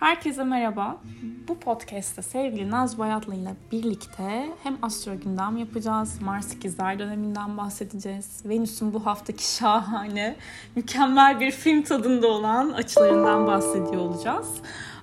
Herkese merhaba. Bu podcast'te sevgili Naz Bayatlı ile birlikte hem astro gündem yapacağız, Mars ikizler döneminden bahsedeceğiz, Venüs'ün bu haftaki şahane, mükemmel bir film tadında olan açılarından bahsediyor olacağız.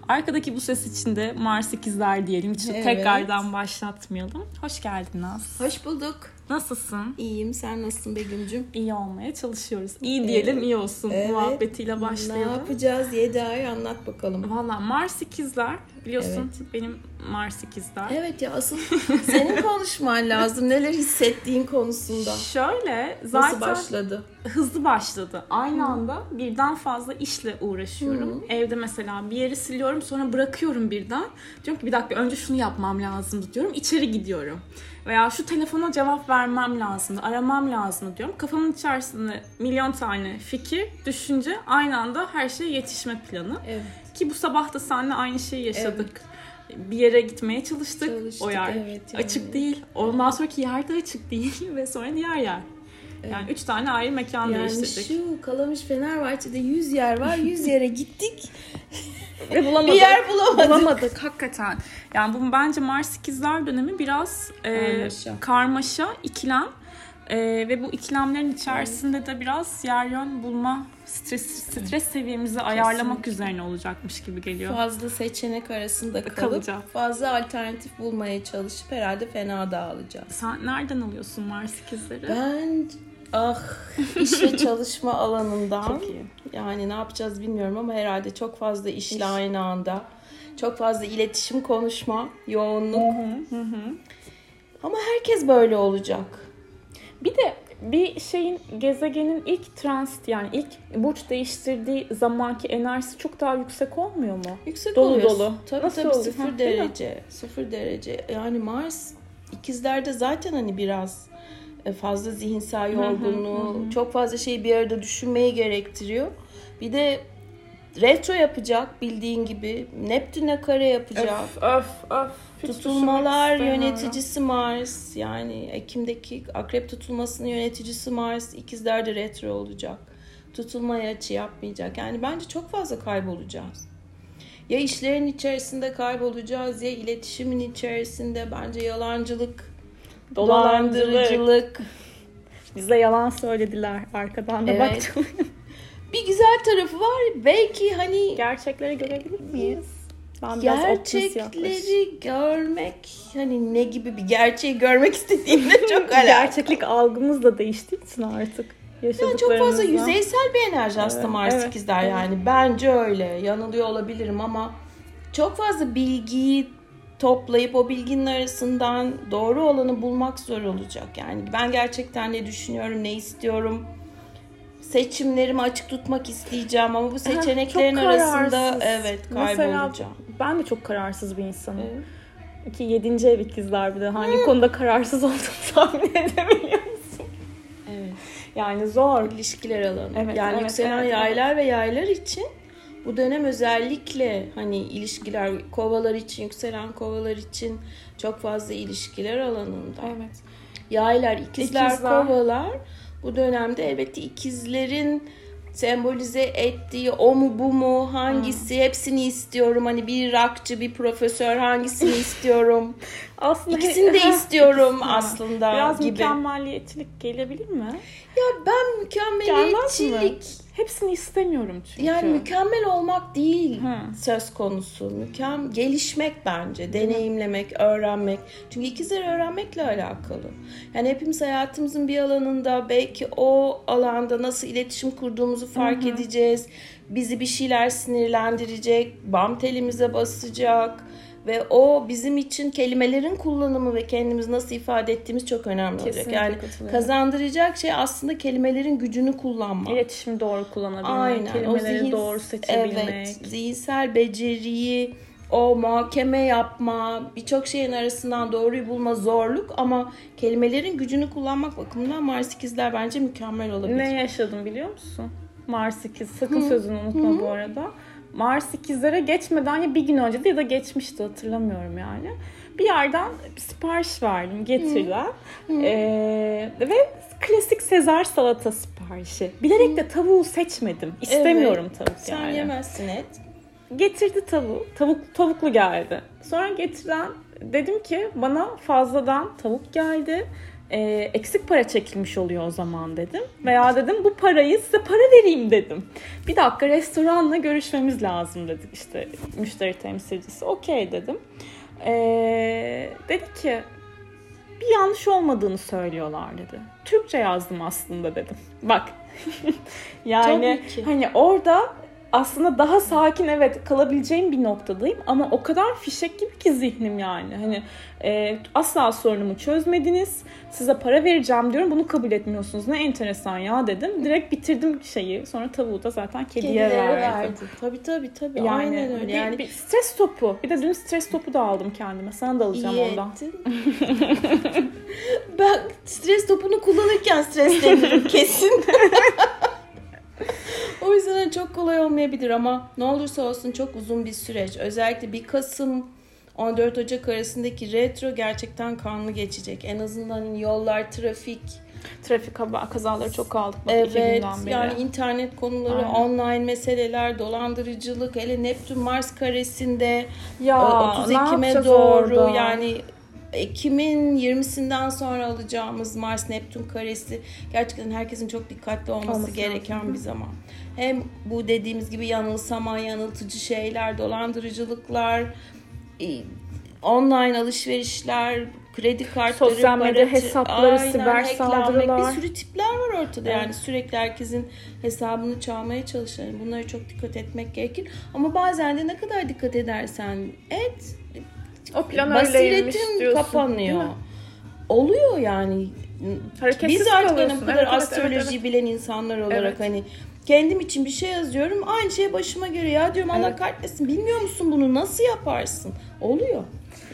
Arkadaki bu ses için de Mars ikizler diyelim. Hiç Evet. tekrardan başlatmayalım. Hoş geldin Naz. Hoş bulduk. Nasılsın? İyiyim. Sen nasılsın Begüm'cüm? İyi olmaya çalışıyoruz. İyi diyelim, iyi olsun Evet. muhabbetiyle Ne başlayalım. yapacağız? 7 ay anlat bakalım. Valla Mars ikizler biliyorsun benim Mars ikizler. Evet ya asıl senin konuşman lazım. Neler hissettiğin konusunda. Şöyle Nasıl zaten başladı? hızlı başladı. Aynı anda birden fazla işle uğraşıyorum. Evde mesela bir yeri siliyorum sonra bırakıyorum birden. Diyorum ki bir dakika önce şunu yapmam lazımdı diyorum. İçeri gidiyorum. Veya şu telefona cevap vermem lazımdı, aramam lazımdı diyorum. Kafamın içerisinde milyon tane fikir, düşünce aynı anda her şeye yetişme planı. Evet. Ki bu sabah da seninle aynı şeyi yaşadık. Bir yere gitmeye çalıştık. Çalıştık, o yer evet yani. açık değil. Ondan sonraki yer de açık değil ve sonra diğer yer. Yani üç tane ayrı mekan Yani değiştirdik. şu Kalamış Fenerbahçe'de 100 yer var. 100 yere gittik. Ve bulamadık. Bir yer bulamadık. Bulamadık hakikaten. Yani bu bence Mars ikizler dönemi biraz e, Karmaşa. karmaşa, ikilem. E, ve bu ikilemlerin içerisinde de biraz yer yön bulma, stres, stres seviyemizi ayarlamak üzerine olacakmış gibi geliyor. Fazla seçenek arasında kalıp Kalacağım. fazla alternatif bulmaya çalışıp herhalde fena dağılacağız. Sen nereden alıyorsun Mars ikizleri? Ben ah iş ve çalışma alanından Çok iyi. yani ne yapacağız bilmiyorum ama herhalde çok fazla işle aynı anda. Çok fazla iletişim, konuşma, yoğunluk. Ama herkes böyle olacak. Bir de bir şeyin gezegenin ilk transit yani ilk burç değiştirdiği zamanki enerjisi çok daha yüksek olmuyor mu? Yüksek Dolu oluyorsun. dolu. Tabii Nasıl tabii oluyor? sıfır Ha, derece. Sıfır derece. Yani Mars ikizlerde zaten hani biraz fazla zihinsel yorgunluğu, çok fazla şeyi bir arada düşünmeyi gerektiriyor. Bir de retro yapacak bildiğin gibi. Neptün'e kare yapacak. Öf öf öf. Hiç Tutulmalar yöneticisi Mars. Yani Ekim'deki akrep tutulmasının yöneticisi Mars. İkizlerde retro olacak. Tutulmaya açı yapmayacak. Yani bence çok fazla kaybolacağız. Ya işlerin içerisinde kaybolacağız ya iletişimin içerisinde bence yalancılık, Dolandırıcılık. dolandırıcılık. Bize yalan söylediler. Arkadan da Evet. baktım. Bir güzel tarafı var. Belki hani Gerçekleri görebilir miyiz? Ben gerçekleri görmek hani ne gibi bir gerçeği görmek istediğimde çok alakalı. Gerçeklik algımız da değiştiği için artık. Yani çok fazla yüzeysel bir enerji aslında Evet, Mars evet, ikizler evet. yani. Bence öyle. Yanılıyor olabilirim ama çok fazla bilgiyi toplayıp o bilginin arasından doğru olanı bulmak zor olacak. Yani ben gerçekten ne düşünüyorum, ne istiyorum. Seçimlerimi açık tutmak isteyeceğim ama bu seçeneklerin çok arasında evet Mesela kaybolacağım. ben de çok kararsız bir insanım. Evet. Ki yedinci ev ikizler bir de hangi konuda kararsız olduğumu tahmin edebiliyor musun? Evet. Yani zor. İlişkiler alanı. Evet, yani evet, yükselen evet, yaylar ve yaylar için bu dönem özellikle hani ilişkiler kovalar için yükselen kovalar için çok fazla ilişkiler alanında. Evet. Yaylar, ikizler, İkizler. kovalar bu dönemde elbette ikizlerin sembolize ettiği o mu bu mu hangisi hepsini istiyorum hani bir rakçı bir profesör hangisini istiyorum Aslında ikisini de istiyorum ikisini. aslında Biraz gibi. mükemmelliyetçilik gelebilir mi? Ya ben mükemmeliyetçilik Hepsini istemiyorum çünkü. Yani mükemmel olmak değil Hı. söz konusu. Mükem gelişmek bence, deneyimlemek, öğrenmek. Çünkü ikizler öğrenmekle alakalı. Yani hepimiz hayatımızın bir alanında belki o alanda nasıl iletişim kurduğumuzu fark edeceğiz. Bizi bir şeyler sinirlendirecek, bam telimize basacak ve o bizim için kelimelerin kullanımı ve kendimizi nasıl ifade ettiğimiz çok önemli olacak. Kesinlikle Yani katılıyorum. kazandıracak şey aslında kelimelerin gücünü kullanmak. İletişimi doğru kullanabilmek, Aynen. O kelimeleri zihin- doğru seçebilmek. Evet. Zihinsel beceriyi, o muhakeme yapma, birçok şeyin arasından doğruyu bulma zorluk ama kelimelerin gücünü kullanmak bakımından Mars ikizler bence mükemmel olabilir. Ne yaşadım biliyor musun? Mars ikiz. Sakın sözünü unutma bu arada. Mars ikizlere geçmeden ya bir gün önce de ya da geçmişti hatırlamıyorum yani. Bir yerden sipariş verdim getirdiler. Ee, ve klasik Sezar salata siparişi. Bilerek de tavuğu seçmedim. İstemiyorum tavuk Sen yani. yemezsin et. getirdi tavuğu. Tavuk tavuklu geldi. Sonra getiren dedim ki bana fazladan tavuk geldi. E, eksik para çekilmiş oluyor o zaman dedim. Veya dedim bu parayı size para vereyim dedim. Bir dakika restoranla görüşmemiz lazım dedik işte müşteri temsilcisi. Okey dedim. E, dedi ki bir yanlış olmadığını söylüyorlar dedi. Türkçe yazdım aslında dedim. Bak yani hani orada aslında daha sakin evet kalabileceğim bir noktadayım ama o kadar fişek gibi ki zihnim yani. Hani e, asla sorunumu çözmediniz. Size para vereceğim diyorum. Bunu kabul etmiyorsunuz. Ne enteresan ya dedim. Direkt bitirdim şeyi. Sonra tavuğu da zaten kediye verdim. verdi. Tabii tabii tabii. Yani, Aynen öyle. bir, Yani bir stres topu. Bir de dün stres topu da aldım kendime. Sana da alacağım iyi ondan. ettin. ben stres topunu kullanırken streslenirim kesin. kolay olmayabilir ama ne olursa olsun çok uzun bir süreç. Özellikle 1 Kasım 14 Ocak arasındaki retro gerçekten kanlı geçecek. En azından yollar, trafik, Trafik kazaları çok aldık bak iki Evet günden beri. yani internet konuları, Aynen. online meseleler, dolandırıcılık, hele Neptün Mars karesinde ya, e, 30 ne Ekim'e yapacağız doğru orada? yani Ekim'in 20'sinden sonra alacağımız Mars Neptün karesi gerçekten herkesin çok dikkatli olması, Olması gereken lazım. bir zaman. Hem bu dediğimiz gibi yanılsama, yanıltıcı şeyler, dolandırıcılıklar, e, online alışverişler, kredi kartları, Sosyal medya hesapları, Aynen, siber saldırılar. Bir sürü tipler var ortada Evet. yani sürekli herkesin hesabını çalmaya çalışan. Bunlara çok dikkat etmek gerekir. Ama bazen de ne kadar dikkat edersen et o plan öyleymiş diyorsun. kapanıyor. Oluyor yani. Hareketsiz Biz artık hani bu kadar Evet, astrolojiyi evet, evet. bilen insanlar olarak Evet. hani kendim için bir şey yazıyorum. Aynı şey başıma göre ya diyorum Allah Evet. kahretmesin. Bilmiyor musun bunu nasıl yaparsın? Oluyor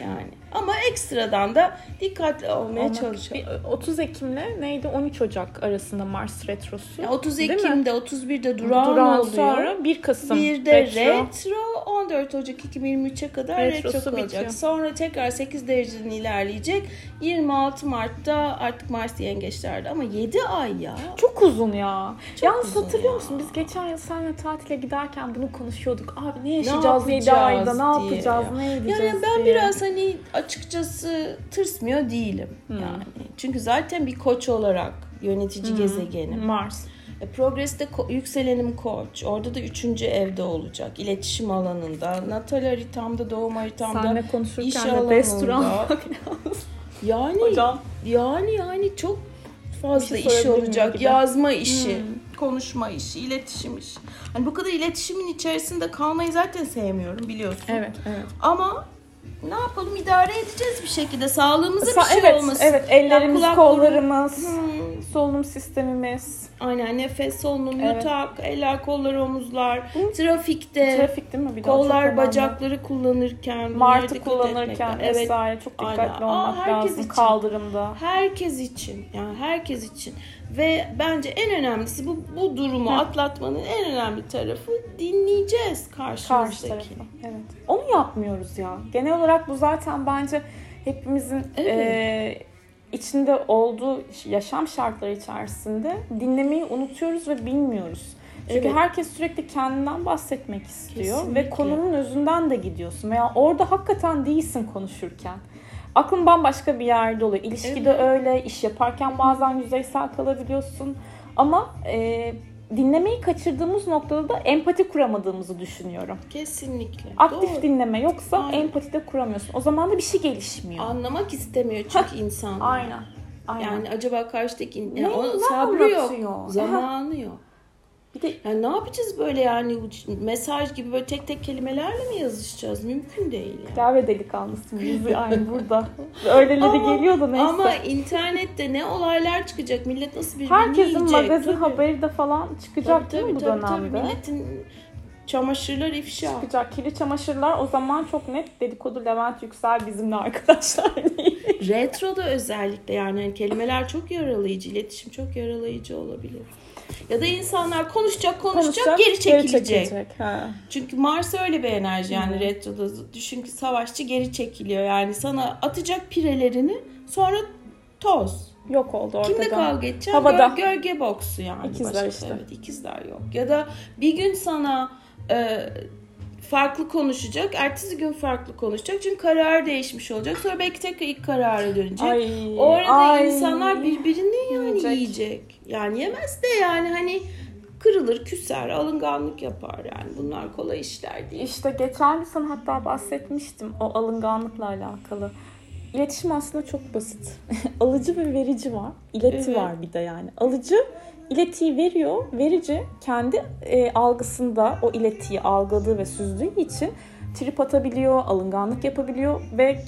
yani. Ama ekstradan da dikkatli olmaya Olmak- çalışalım. bir 30 Ekim'le neydi 13 Ocak arasında Mars retrosu. Ya 30 Değil mi? Ekim'de 31'de durağan, Durağan oluyor. sonra 1 Kasım bir de retro. retro. 14 Ocak 2023'e kadar Retrosu retro kalacak. bitiyor. Sonra tekrar 8 dereceden ilerleyecek. 26 Mart'ta artık Mars yengeçlerde ama 7 ay ya. Çok uzun ya. Çok Yalnız uzun hatırlıyor ya. musun? Biz geçen yıl seninle tatile giderken bunu konuşuyorduk. Abi ne yaşayacağız Ne 7 ayda? Ne diye yapacağız? ya. Ne edeceğiz Yani ben diye. biraz hani açıkçası tırsmıyor değilim. Hmm. Yani çünkü zaten bir koç olarak yönetici gezegenim. Mars. E, Progress'te ko- yükselenim koç. Orada da üçüncü evde olacak. İletişim alanında. Natal haritamda, doğum haritamda. Seninle iş konuşurken de alanında. restoran Yani Hocam. yani yani çok fazla şey iş olacak. gibi? Yazma işi, Hmm. konuşma işi, iletişim işi. Hani bu kadar iletişimin içerisinde kalmayı zaten sevmiyorum biliyorsun. Evet, evet. Ama ne yapalım idare edeceğiz bir şekilde. Sağlığımıza bir Sa- şey evet, olmasın. evet. Ellerimiz, kulak, kollarımız, Hmm. solunum sistemimiz. Aynen nefes solunum, Evet. yutak, eller, kollar, omuzlar, trafikte, Trafik değil mi? Bir çok kollar, önemli. bacakları kullanırken, Martı kullanırken evet, vesaire çok dikkatli Aynen. Aa, olmak herkes lazım için. kaldırımda. Herkes için yani herkes için ve bence en önemlisi bu bu durumu Hı. atlatmanın en önemli tarafı dinleyeceğiz Karşı karşımızdaki. tarafı. Evet. Onu yapmıyoruz ya. Genel olarak bu zaten bence hepimizin Evet. e, içinde olduğu yaşam şartları içerisinde dinlemeyi unutuyoruz ve bilmiyoruz. Çünkü Evet. herkes sürekli kendinden bahsetmek istiyor Kesinlikle. ve konunun özünden de gidiyorsun veya orada hakikaten değilsin konuşurken. Aklın bambaşka bir yerde oluyor. İlişkide Evet. öyle, iş yaparken bazen yüzeysel kalabiliyorsun. Ama e, dinlemeyi kaçırdığımız noktada da empati kuramadığımızı düşünüyorum. Kesinlikle. Aktif Doğru. dinleme yoksa Aynen. empati de kuramıyorsun. O zaman da bir şey gelişmiyor. Anlamak istemiyor çünkü insan. Aynen. Aynen. Yani acaba karşıdaki yani Ne- o sabrı yok, zamanı yok. Bir de Yani ne yapacağız böyle yani mesaj gibi böyle tek tek kelimelerle mi yazışacağız? Mümkün değil yani. kahve delikanlısı bizi aynı burada. Öyleleri Ama- geliyor da neyse. Ama internette ne olaylar çıkacak? Millet nasıl birbirini Herkesin yiyecek? magazin Tabii. haberi de falan çıkacak Tabii, değil mi bu tabii, tabii, dönemde? tabii. Milletin çamaşırlar ifşa. Çıkacak kirli çamaşırlar o zaman çok net dedikodu Levent Yüksel bizimle arkadaşlar. Retroda özellikle yani hani kelimeler çok yaralayıcı, iletişim çok yaralayıcı olabilir. Ya da insanlar konuşacak, konuşacak, geri çekilecek. Ha. Çünkü Mars öyle bir enerji yani Hı. retroda. Düşün ki savaşçı geri çekiliyor. Yani sana atacak pirelerini sonra toz. Yok oldu ortada. Kimle kavga edeceksin? Havada. Gö- gölge boksu yani. İkizler Başka- işte. Evet ikizler yok. Ya da bir gün sana e, farklı konuşacak. Ertesi gün farklı konuşacak. Çünkü karar değişmiş olacak. Sonra belki tekrar ilk karara dönecek. Ay, o arada ay. insanlar birbirini yani Yiyecek. yiyecek. Yani yemez de yani hani kırılır, küser, alınganlık yapar yani. Bunlar kolay işler değil. İşte geçen sana hatta bahsetmiştim o alınganlıkla alakalı. İletişim aslında çok basit. Alıcı ve verici var. İleti Evet. var bir de yani. Alıcı iletiyi veriyor. Verici kendi e, algısında o iletiyi algıladığı ve süzdüğü için trip atabiliyor, alınganlık yapabiliyor ve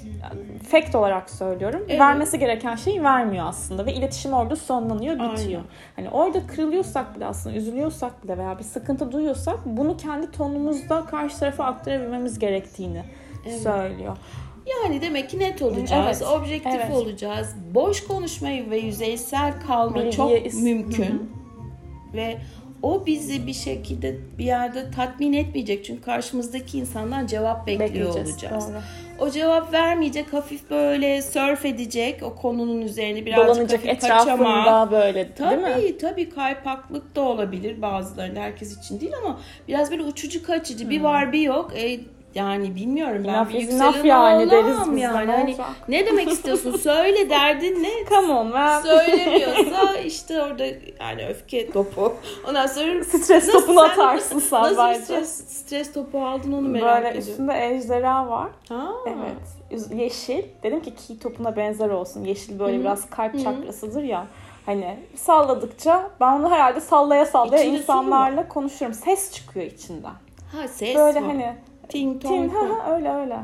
fact olarak söylüyorum. Evet. Vermesi gereken şeyi vermiyor aslında ve iletişim orada sonlanıyor, bitiyor. Aynen. Hani orada kırılıyorsak bile aslında üzülüyorsak bile veya bir sıkıntı duyuyorsak bunu kendi tonumuzda karşı tarafa aktarabilmemiz gerektiğini söylüyor. Yani demek ki net olacağız, Evet, objektif evet. olacağız. Boş konuşmayı ve yüzeysel kalma Bilgiye çok is- mümkün. Hı hı. Ve o bizi bir şekilde bir yerde tatmin etmeyecek. Çünkü karşımızdaki insandan cevap bekliyor olacağız. Doğru. O cevap vermeyecek, hafif böyle surf edecek o konunun üzerine birazcık Dolanacak hafif etrafında kaçama. böyle değil mi? Tabii tabii kaypaklık da olabilir bazılarında herkes için değil ama biraz böyle uçucu kaçıcı bir var bir yok. E, yani bilmiyorum ben Enough bir yükselen yani deriz biz yani. ne Hani ne demek istiyorsun? Söyle derdin ne? Come on man. Söylemiyorsa işte orada yani öfke topu. Ondan sonra Stres Nasıl topunu sen- atarsın sen nasıl bence. stres, stres topu aldın onu merak Böyle ediyorum. üstünde ejderha var. Ha. Evet. Yeşil. Dedim ki ki topuna benzer olsun. Yeşil böyle biraz kalp çakrasıdır ya. Hani salladıkça ben onu herhalde sallaya sallaya İçinde insanlarla konuşurum. Ses çıkıyor içinden. Ha ses Böyle var. hani ting tin tong. ha ha öyle öyle.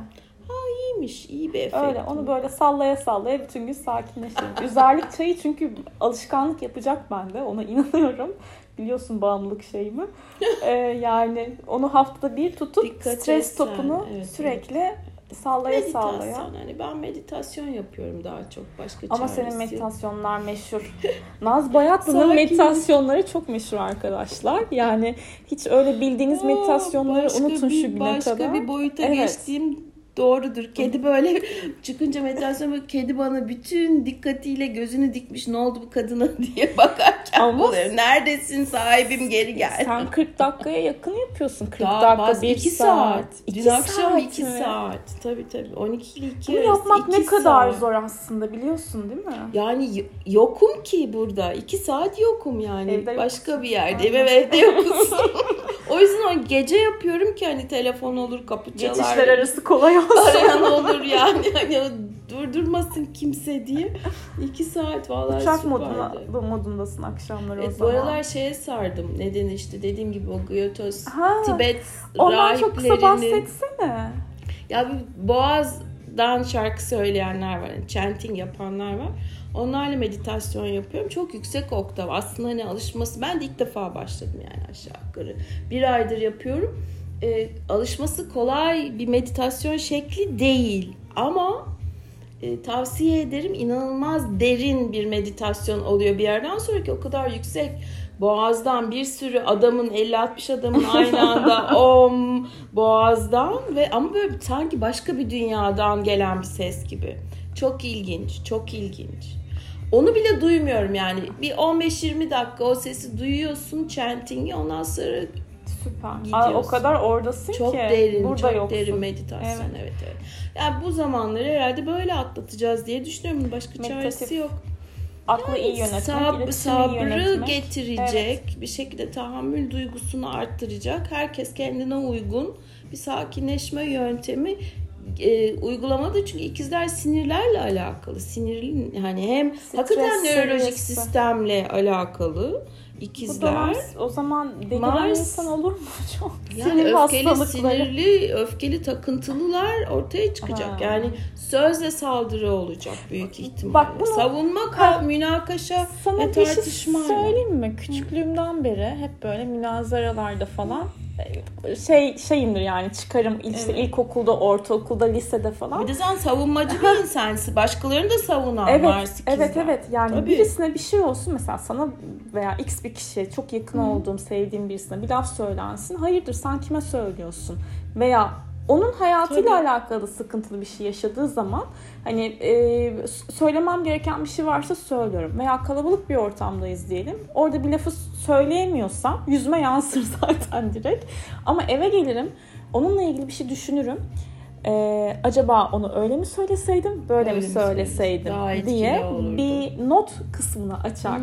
Ha iyiymiş. iyi bir efekt. Öyle onu böyle sallaya sallaya bütün gün sakinleşirim. Üzerlik çayı çünkü alışkanlık yapacak bende. Ona inanıyorum. Biliyorsun bağımlılık şeyimi. Ee, yani onu haftada bir tutup Dikkat stres etsen, topunu evet, sürekli sallaya meditasyon sallaya. hani ben meditasyon yapıyorum daha çok başka Ama senin meditasyonlar meşhur. Naz Bayatlı'nın meditasyonları çok meşhur arkadaşlar. Yani hiç öyle bildiğiniz Aa, meditasyonları başka unutun şu güne başka kadar. bir boyuta Evet. geçtiğim doğrudur. Kedi böyle çıkınca böyle kedi bana bütün dikkatiyle gözünü dikmiş ne oldu bu kadına diye bakarken Ama- oluyor. Neredesin sahibim geri gel. Sen 40 dakikaya yakın yapıyorsun. 40 Daha dakika, bazı 1 2 saat. saat. İki Dün akşam saat 2 mi? saat. Tabii tabii. 12 ile 2 Bunu yapmak ne iki kadar saat. zor aslında biliyorsun değil mi? Yani yokum ki burada. 2 saat yokum yani. Evde Başka yoksun. bir yerdeyim. Evet evde yokuz. o yüzden o gece yapıyorum ki hani telefon olur, kapı çalar. Geçişler arası kolay olsun. Arayan olur yani. Hani durdurmasın kimse diye. 2 saat vallahi Uçak moduna, bu modundasın akşamları o Evet, bu zaman. aralar şeye sardım. Neden işte dediğim gibi o Gyotos, Ha, Tibet Ondan çok kısa rahiplerinin bahsetsene. ya bir boğazdan şarkı söyleyenler var. Yani chanting yapanlar var. Onlarla meditasyon yapıyorum. Çok yüksek oktav. Aslında hani alışması ben de ilk defa başladım yani aşağı yukarı. Bir aydır yapıyorum. Ee, alışması kolay bir meditasyon şekli değil. Ama e, tavsiye ederim. İnanılmaz derin bir meditasyon oluyor bir yerden sonra ki o kadar yüksek boğazdan bir sürü adamın 50-60 adamın aynı anda om boğazdan ve ama böyle sanki başka bir dünyadan gelen bir ses gibi. Çok ilginç, çok ilginç. Onu bile duymuyorum yani. Bir 15-20 dakika o sesi duyuyorsun chanting'i ondan sonra Süper. Aa, Gidiyorsun. o kadar oradasın çok ki. derin, Burada çok yoksun. derin meditasyon. Evet. Evet. evet Yani bu zamanları herhalde böyle atlatacağız diye düşünüyorum. Başka Meditatif. çaresi yok. Aklı iyi yönetmek, Sab- iletişimi iyi sabrı yönetmek. getirecek, bir şekilde tahammül duygusunu arttıracak. Herkes kendine uygun bir sakinleşme yöntemi e, uygulamada çünkü ikizler sinirlerle alakalı. Sinirli hani hem hakikaten nörolojik sistemle alakalı Bu ikizler. dönem o zaman deliren Mars- insan olur mu çok? Yani Sinir öfkeli, sinirli, öfkeli takıntılılar ortaya çıkacak. Ha. Yani sözle saldırı olacak büyük ihtimalle. Bak bunu- Savunma, kav- münakaşa Sana ve bir şey tartışma. söyleyeyim mi? Küçüklüğümden beri hep böyle münazaralarda falan şey şeyimdir yani çıkarım işte Evet. ilkokulda, ortaokulda, lisede falan. Bir de sen savunmacı bir insansın. Başkalarını da savunan Evet, ikizler. evet, evet. Yani Tabii. birisine bir şey olsun mesela sana veya x bir kişiye çok yakın olduğum, sevdiğim birisine bir laf söylensin. Hayırdır sen kime söylüyorsun? Veya onun hayatıyla Tabii. alakalı sıkıntılı bir şey yaşadığı zaman hani e, söylemem gereken bir şey varsa söylüyorum. Veya kalabalık bir ortamdayız diyelim. Orada bir lafı söyleyemiyorsam yüzüme yansır zaten direkt. Ama eve gelirim onunla ilgili bir şey düşünürüm. Ee, acaba onu öyle mi söyleseydim, böyle Öyle mi söyleseydim diye bir not kısmını açar.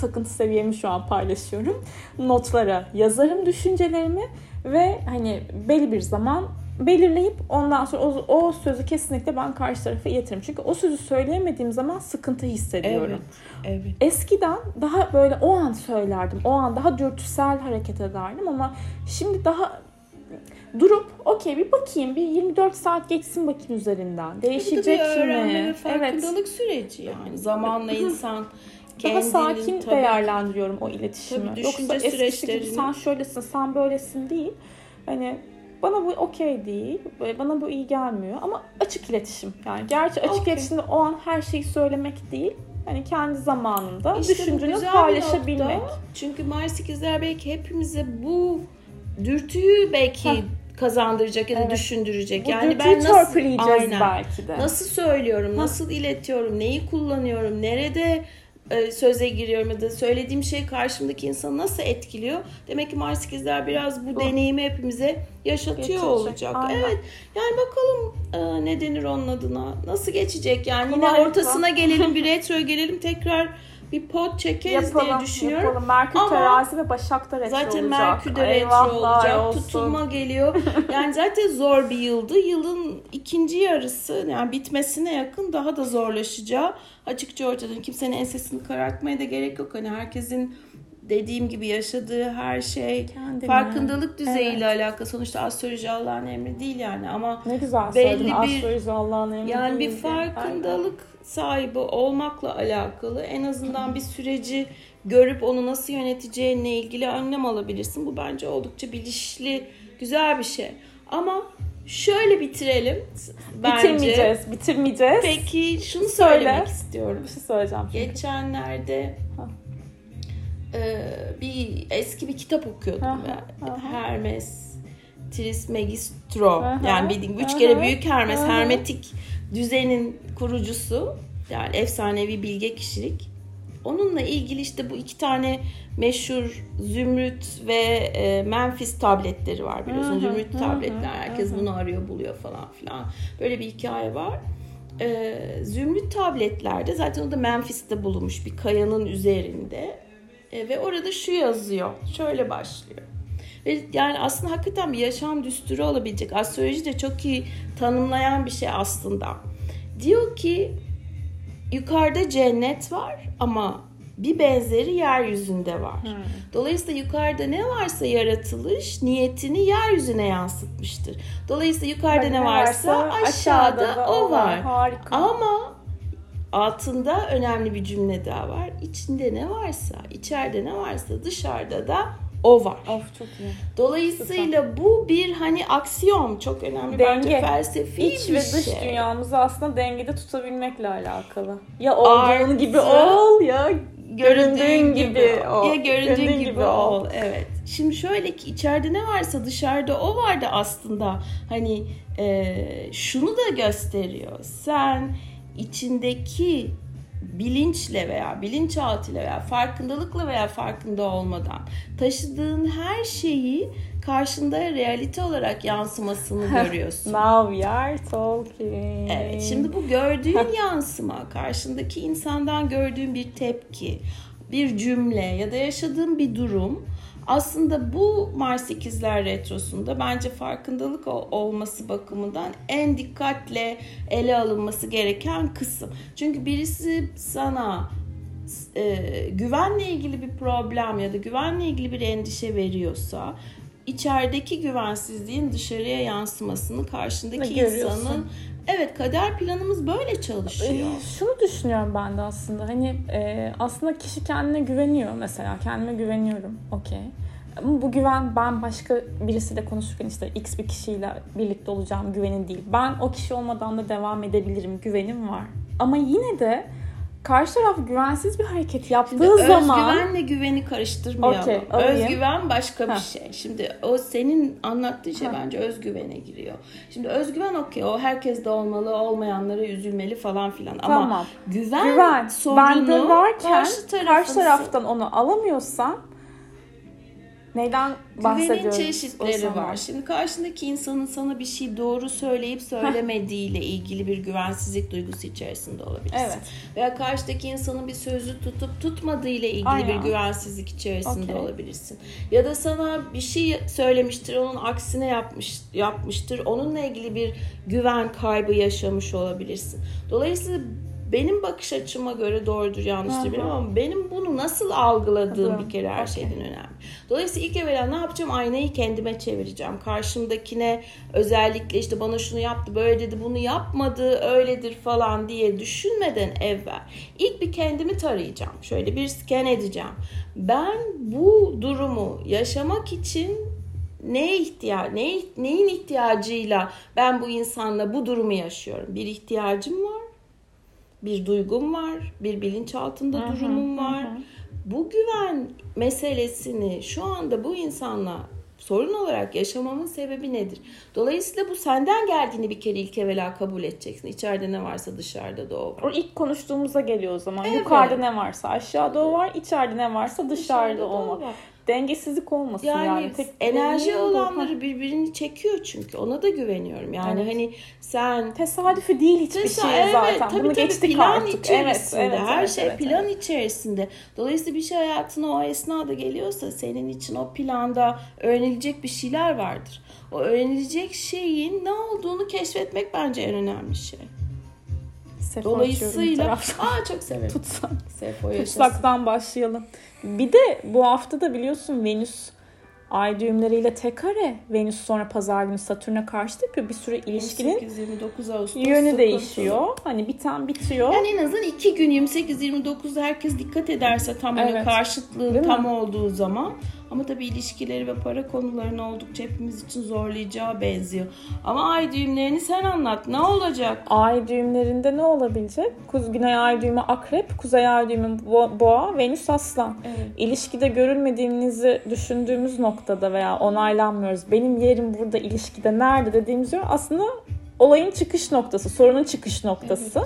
Takıntı seviyemi şu an paylaşıyorum. Notlara yazarım düşüncelerimi ve hani belli bir zaman belirleyip ondan sonra o, o sözü kesinlikle ben karşı tarafa iletirim. Çünkü o sözü söyleyemediğim zaman sıkıntı hissediyorum. Evet. Evet. Eskiden daha böyle o an söylerdim. O an daha dürtüsel hareket ederdim ama şimdi daha durup okey bir bakayım bir 24 saat geçsin bakayım üzerinden. Değişecek öğrenme ve mi? farkındalık süreci yani. Zamanla insan Daha sakin tabii- değerlendiriyorum o iletişimi. Tabii Yoksa eskisi gibi sen şöylesin, sen böylesin değil. Hani bana bu okey değil, bana bu iyi gelmiyor ama açık iletişim. Yani gerçi açık Okey. iletişimde o an her şeyi söylemek değil. Hani kendi zamanında İşte düşünceni paylaşabilmek. nokta. Çünkü Mars ikizler belki hepimize bu dürtüyü belki Heh. kazandıracak ya da Evet. düşündürecek. Bu yani ben nasıl Aynen. belki de. Nasıl söylüyorum, nasıl iletiyorum, neyi kullanıyorum, nerede söze giriyorum ya da söylediğim şey karşımdaki insanı nasıl etkiliyor? Demek ki Mars ikizler biraz bu Bu. deneyimi hepimize yaşatıyor Geçecek, olacak. aynen. Evet. Yani bakalım e, ne denir onun adına? Nasıl geçecek? Yani yine Kolaylıkla. ortasına gelelim, bir retro gelelim tekrar bir pod çekeriz diye düşünüyorum. Yapalım. Merkür Ama terazi ve Başak'ta retro Zaten olacak. Merkür de retro olacak. olsun. Tutulma geliyor. Yani zaten zor bir yıldı. Yılın ikinci yarısı yani bitmesine yakın daha da zorlaşacağı açıkça ortada. Kimsenin ensesini karartmaya da gerek yok. Hani herkesin dediğim gibi yaşadığı her şey Kendine. farkındalık düzeyiyle alakalı. Sonuçta astroloji Allah'ın emri değil yani ama Ne güzel belli söyledin. bir- Astroloji Allah'ın emri yani bir değil diye. farkındalık sahibi olmakla alakalı en azından bir süreci görüp onu nasıl yöneteceğinle ilgili önlem alabilirsin. Bu bence oldukça bilinçli, güzel bir şey. Ama şöyle bitirelim bence. Bitirmeyeceğiz. Bitirmeyeceğiz. Peki şunu Söyle. söylemek istiyorum. Bir şey söyleyeceğim. çünkü. Geçenlerde. E, bir eski bir kitap okuyordum. Aha, aha. Hermes Trismegistro. Aha, Yani bildiğim üç aha, kere büyük Hermes. aha. Hermetik düzenin kurucusu. Yani efsanevi bilge kişilik. Onunla ilgili işte bu iki tane meşhur Zümrüt ve e, Memphis tabletleri var biliyorsun. Hı, Zümrüt tabletler. Herkes hı. bunu arıyor buluyor falan filan. Böyle bir hikaye var. Ee, Zümrüt tabletlerde zaten o da Memphis'te bulunmuş bir kayanın üzerinde. Ee, ve orada şu yazıyor. Şöyle başlıyor. Ve yani aslında hakikaten bir yaşam düsturu olabilecek. Astroloji de çok iyi tanımlayan bir şey aslında. Diyor ki yukarıda cennet var ama bir benzeri yeryüzünde var. Dolayısıyla yukarıda ne varsa yaratılış niyetini yeryüzüne yansıtmıştır. Dolayısıyla yukarıda ne varsa aşağıda da o var. Harika. Ama altında önemli bir cümle daha var. İçinde ne varsa, içeride ne varsa dışarıda da o var. Of çok iyi. Dolayısıyla bu bir hani aksiyom çok önemli bence Denge. felsefi İç bir ve dış şey. dünyamızı aslında dengede tutabilmekle alakalı. Ya olduğun Artı- gibi ol ya göründüğün gibi ol. Ya göründüğün gibi ol. Evet. Şimdi şöyle ki içeride ne varsa dışarıda o vardı aslında. Hani e, şunu da gösteriyor. Sen içindeki bilinçle veya bilinçaltıyla veya farkındalıkla veya farkında olmadan taşıdığın her şeyi karşında realite olarak yansımasını görüyorsun. Now we are talking. Evet, şimdi bu gördüğün yansıma, karşındaki insandan gördüğün bir tepki, bir cümle ya da yaşadığın bir durum aslında bu Mars ikizler retrosunda bence farkındalık ol- olması bakımından en dikkatle ele alınması gereken kısım. Çünkü birisi sana e, güvenle ilgili bir problem ya da güvenle ilgili bir endişe veriyorsa içerideki güvensizliğin dışarıya yansımasını karşındaki insanın evet kader planımız böyle çalışıyor. Ee, Şunu düşünüyorum ben de aslında. Hani e, aslında kişi kendine güveniyor mesela. Kendime güveniyorum. Okey. Ama bu güven ben başka birisiyle konuşurken işte x bir kişiyle birlikte olacağım güvenin değil. Ben o kişi olmadan da devam edebilirim. Güvenim var. Ama yine de karşı taraf güvensiz bir hareket yaptığı Şimdi zaman özgüvenle güveni karıştırmayalım. Okey, alayım. Özgüven başka bir Ha. şey. Şimdi o senin anlattığın şey Ha. bence özgüvene giriyor. Şimdi özgüven okey o herkes de olmalı, olmayanlara üzülmeli falan filan. Ama Tamam. güven, güven sorunu bende varken karşı, karşı, taraftan onu alamıyorsan Neyden Güvenin bahsediyoruz? o çeşitleri var. Şimdi karşındaki insanın sana bir şey doğru söyleyip söylemediğiyle ilgili bir güvensizlik duygusu içerisinde olabilirsin. Evet. Veya karşıdaki insanın bir sözü tutup tutmadığıyla ilgili Aynen. bir güvensizlik içerisinde Okey. olabilirsin. Ya da sana bir şey söylemiştir, onun aksine yapmış yapmıştır. Onunla ilgili bir güven kaybı yaşamış olabilirsin. Dolayısıyla benim bakış açıma göre doğrudur yanlıştır bilmiyorum ama benim bunu nasıl algıladığım Anladım. bir kere her şeyden önemli. Dolayısıyla ilk evvela ne yapacağım? Aynayı kendime çevireceğim. Karşımdakine özellikle işte bana şunu yaptı, böyle dedi, bunu yapmadı, öyledir falan diye düşünmeden evvel ilk bir kendimi tarayacağım. Şöyle bir scan edeceğim. Ben bu durumu yaşamak için neye ihtiyaç, neye, neyin ihtiyacıyla ben bu insanla bu durumu yaşıyorum? Bir ihtiyacım var, bir duygum var, bir bilinçaltında Hı hı, durumum var. hı. Bu güven meselesini şu anda bu insanla sorun olarak yaşamamın sebebi nedir? Dolayısıyla bu senden geldiğini bir kere ilk evvela kabul edeceksin. İçeride ne varsa dışarıda da o var. O ilk konuştuğumuza geliyor o zaman. Evet. Yukarıda ne varsa aşağıda o var, içeride ne varsa dışarıda, Dışarıda o var. Dengesizlik olmasın yani. Yani, Tek enerji olanları birbirini çekiyor çünkü. Ona da güveniyorum. Yani Evet. hani sen Tesadüfi değil hiçbir Tesa- şey evet, zaten. tabii, Bunu tabii, geçtik plan artık. içerisinde. Evet, evet, her evet, şey evet, plan evet. içerisinde. Dolayısıyla bir şey hayatına o esnada geliyorsa senin için o planda öğrenilecek bir şeyler vardır. O öğrenilecek şeyin ne olduğunu keşfetmek bence en önemli şey. Sefo Dolayısıyla aa çok severim. Tutsak. Sefo. Tutsaktan başlayalım. Bir de bu hafta da biliyorsun Venüs ay düğümleriyle tek kare. Venüs sonra pazar günü Satürn'e karşı yapıyor. Bir sürü ilişkinin 28-29 Ağustos yönü sıkıntılı. değişiyor. Hani biten bitiyor. Yani en azından iki gün 28-29'da herkes dikkat ederse tam böyle Evet. karşıtlığı Değil tam mi? olduğu zaman ama tabii ilişkileri ve para konularını oldukça hepimiz için zorlayacağı benziyor. Ama ay düğümlerini sen anlat. Ne olacak? Ay düğümlerinde ne olabilecek? Kuz Güney ay düğümü akrep, kuzey ay düğümü bo- boğa, Venüs aslan. Evet. İlişkide görülmediğimizi düşündüğümüz noktada veya onaylanmıyoruz. Benim yerim burada ilişkide nerede dediğimiz yer aslında olayın çıkış noktası, sorunun çıkış noktası.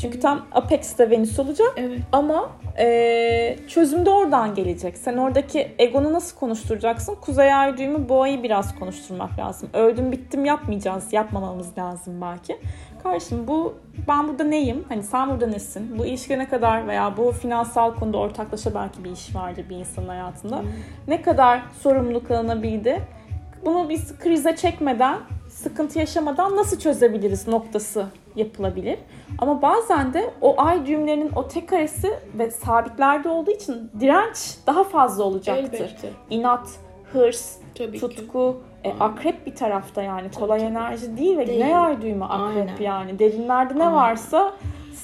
Çünkü tam Apex'te Venüs olacak Evet. ama e, çözüm de oradan gelecek. Sen oradaki egonu nasıl konuşturacaksın? Kuzey ay düğümü boğayı biraz konuşturmak lazım. Öldüm bittim yapmayacağız, yapmamamız lazım belki. Kardeşim bu ben burada neyim? Hani sen burada nesin? Bu ilişki ne kadar veya bu finansal konuda ortaklaşa belki bir iş vardır bir insanın hayatında. Ne kadar sorumluluk alınabildi? Bunu biz krize çekmeden, sıkıntı yaşamadan nasıl çözebiliriz noktası yapılabilir. Ama bazen de o ay düğümlerinin o tek karesi ve sabitlerde olduğu için direnç daha fazla olacaktır. Elbette. İnat, hırs, Tabii ki. tutku, e, akrep bir tarafta yani kolay tabii. enerji değil ve Değil. güney ay düğümü akrep Aynen. yani. Derinlerde ne Aynen. varsa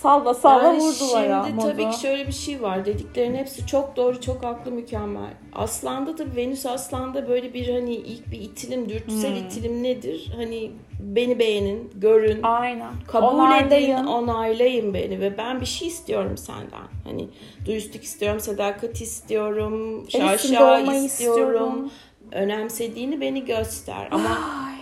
salla salla Yani vurdular ya. şimdi tabii ki şöyle bir şey var. Dediklerin hepsi çok doğru, çok haklı, mükemmel. Aslan'da da Venüs Aslan'da böyle bir hani ilk bir itilim, dürtüsel Hmm. itilim nedir? Hani beni beğenin, görün, Aynen. kabul Onaylayın. edin, onaylayın beni ve ben bir şey istiyorum senden. Hani dürüstlük istiyorum, sadakat istiyorum, şaşa istiyorum. istiyorum. Önemsediğini beni göster. Ama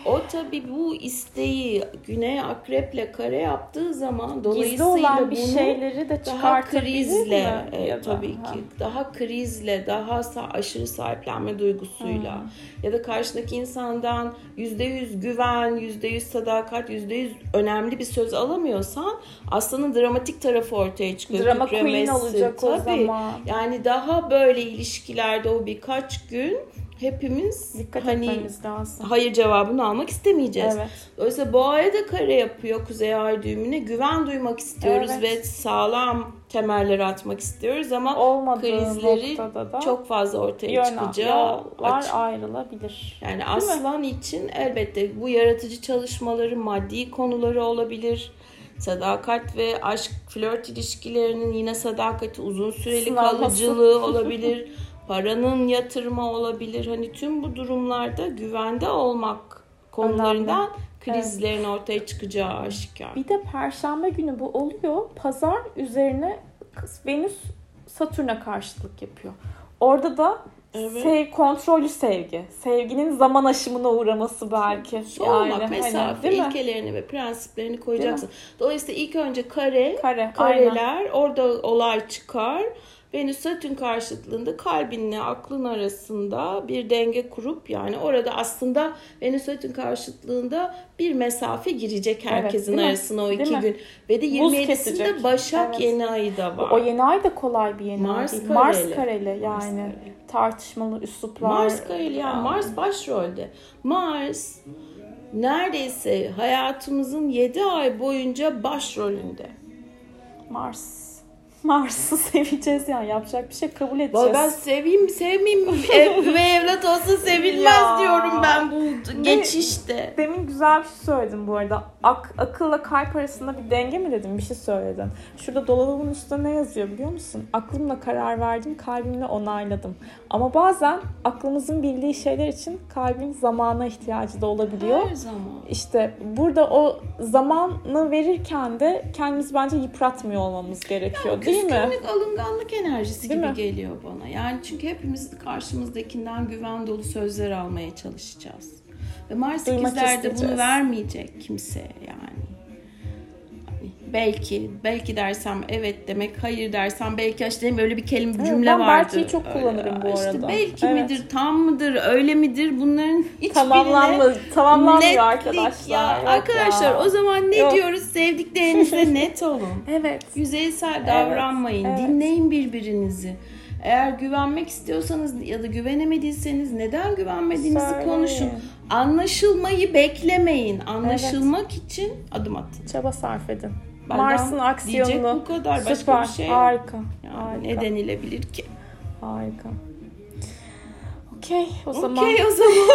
o tabii bu isteği Güney Akrep'le kare yaptığı zaman dolayısıyla olan bir bunu şeyleri de daha krizle mi? e, tabii Ha. ki daha krizle daha aşırı sahiplenme duygusuyla ya da karşıdaki insandan yüzde yüz güven yüzde yüz sadakat yüzde yüz önemli bir söz alamıyorsan aslanın dramatik tarafı ortaya çıkıyor. Drama queen olacak o Tabii. zaman. Yani daha böyle ilişkilerde o birkaç gün hepimiz Dikkat hani etmemiz lazım. hayır cevabını almak istemeyeceğiz. Evet. Dolayısıyla boğaya da kare yapıyor Kuzey Ay düğümüne. Güven duymak istiyoruz Evet. ve sağlam temelleri atmak istiyoruz ama Olmadığı krizleri da çok fazla ortaya yön, çıkacağı açık. ayrılabilir. Yani mi? aslan için elbette bu yaratıcı çalışmaları maddi konuları olabilir. Sadakat ve aşk flört ilişkilerinin yine sadakati uzun süreli Sınanması. kalıcılığı olabilir. Paranın yatırma olabilir. Hani tüm bu durumlarda güvende olmak konularından krizlerin ortaya çıkacağı aşikar. Bir de perşembe günü bu oluyor. Pazar üzerine Venüs Satürn'e karşılık yapıyor. Orada da Evet. sev, kontrollü sevgi. Sevginin zaman aşımına uğraması belki. Olmak, hani, mesafe, mi? ilkelerini ve prensiplerini koyacaksın. Dolayısıyla ilk önce kare, Kare, kareler, orada olay çıkar. Venüs Satürn karşıtlığında kalbinle aklın arasında bir denge kurup yani orada aslında Venüs Satürn karşıtlığında bir mesafe girecek herkesin değil mi? arasına o Değil iki mi? gün. Ve de Buz 27'sinde kesecek. Başak Evet. yeni ayı da var. O yeni ay da kolay bir yeni Mars ay değil. kareli. Mars kareli yani. Mars kareli. Tartışmalı üsluplar. Mars kareli yani Mars başrolde. Mars neredeyse hayatımızın 7 ay boyunca başrolünde. Mars. Mars'ı seveceğiz yani. Yapacak bir şey kabul edeceğiz. Vallahi ben seveyim sevmeyeyim? Ev, üvey evlat olsa sevilmez Ya. diyorum ben bu geçişte. Demin güzel bir şey söyledin bu arada. Ak- akılla kalp arasında bir denge mi dedim? Bir şey söyledin. Şurada dolabımın üstünde ne yazıyor biliyor musun? Aklımla karar verdim, kalbimle onayladım. Ama bazen aklımızın bildiği şeyler için kalbin zamana ihtiyacı da olabiliyor. Her zaman. İşte burada o zamanı verirken de kendimizi bence yıpratmıyor olmamız gerekiyor değil mi? Küskünlük, alınganlık enerjisi Değil gibi mi? geliyor bana. Yani çünkü hepimiz karşımızdakinden güven dolu sözler almaya çalışacağız. Ve Mars Duymak ikizler de bunu isteyeceğiz. vermeyecek kimseye yani. Belki, belki dersem evet demek, hayır dersem belki işte öyle bir kelime Evet, cümle ben vardı. belkiyi çok kullanırım bu İşte arada. belki Evet. midir, tam mıdır, öyle midir bunların hiçbirine Tamamlanma, tamamlanmıyor netlik arkadaşlar. Ya. Yok Arkadaşlar ya. o zaman ne Yok. diyoruz? Sevdiklerinize net olun. Evet. Yüzeysel davranmayın. evet. Dinleyin birbirinizi. Eğer güvenmek istiyorsanız ya da güvenemediyseniz neden güvenmediğinizi Söyleyin. konuşun. Anlaşılmayı beklemeyin. Anlaşılmak için adım atın. Çaba sarf edin. Mars'ın aksiyonunu. diyecek bu kadar. Başka Süper. bir şey. Harika. Yani Harika. ne denilebilir ki? Harika. Okey o zaman Okey o zaman.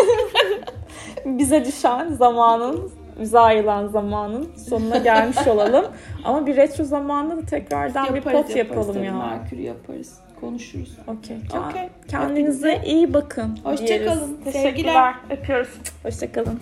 bize düşen zamanın bize ayrılan zamanın sonuna gelmiş olalım. Ama bir retro zamanında da tekrardan bir pot yapalım tabii. ya. Merkür yaparız. Konuşuruz. Okey. Okey. Kendinize Hepinize iyi bakın. Hoşça diyoruz. kalın. Teşekkürler. Sevgiler. Öpüyoruz. Hoşçakalın.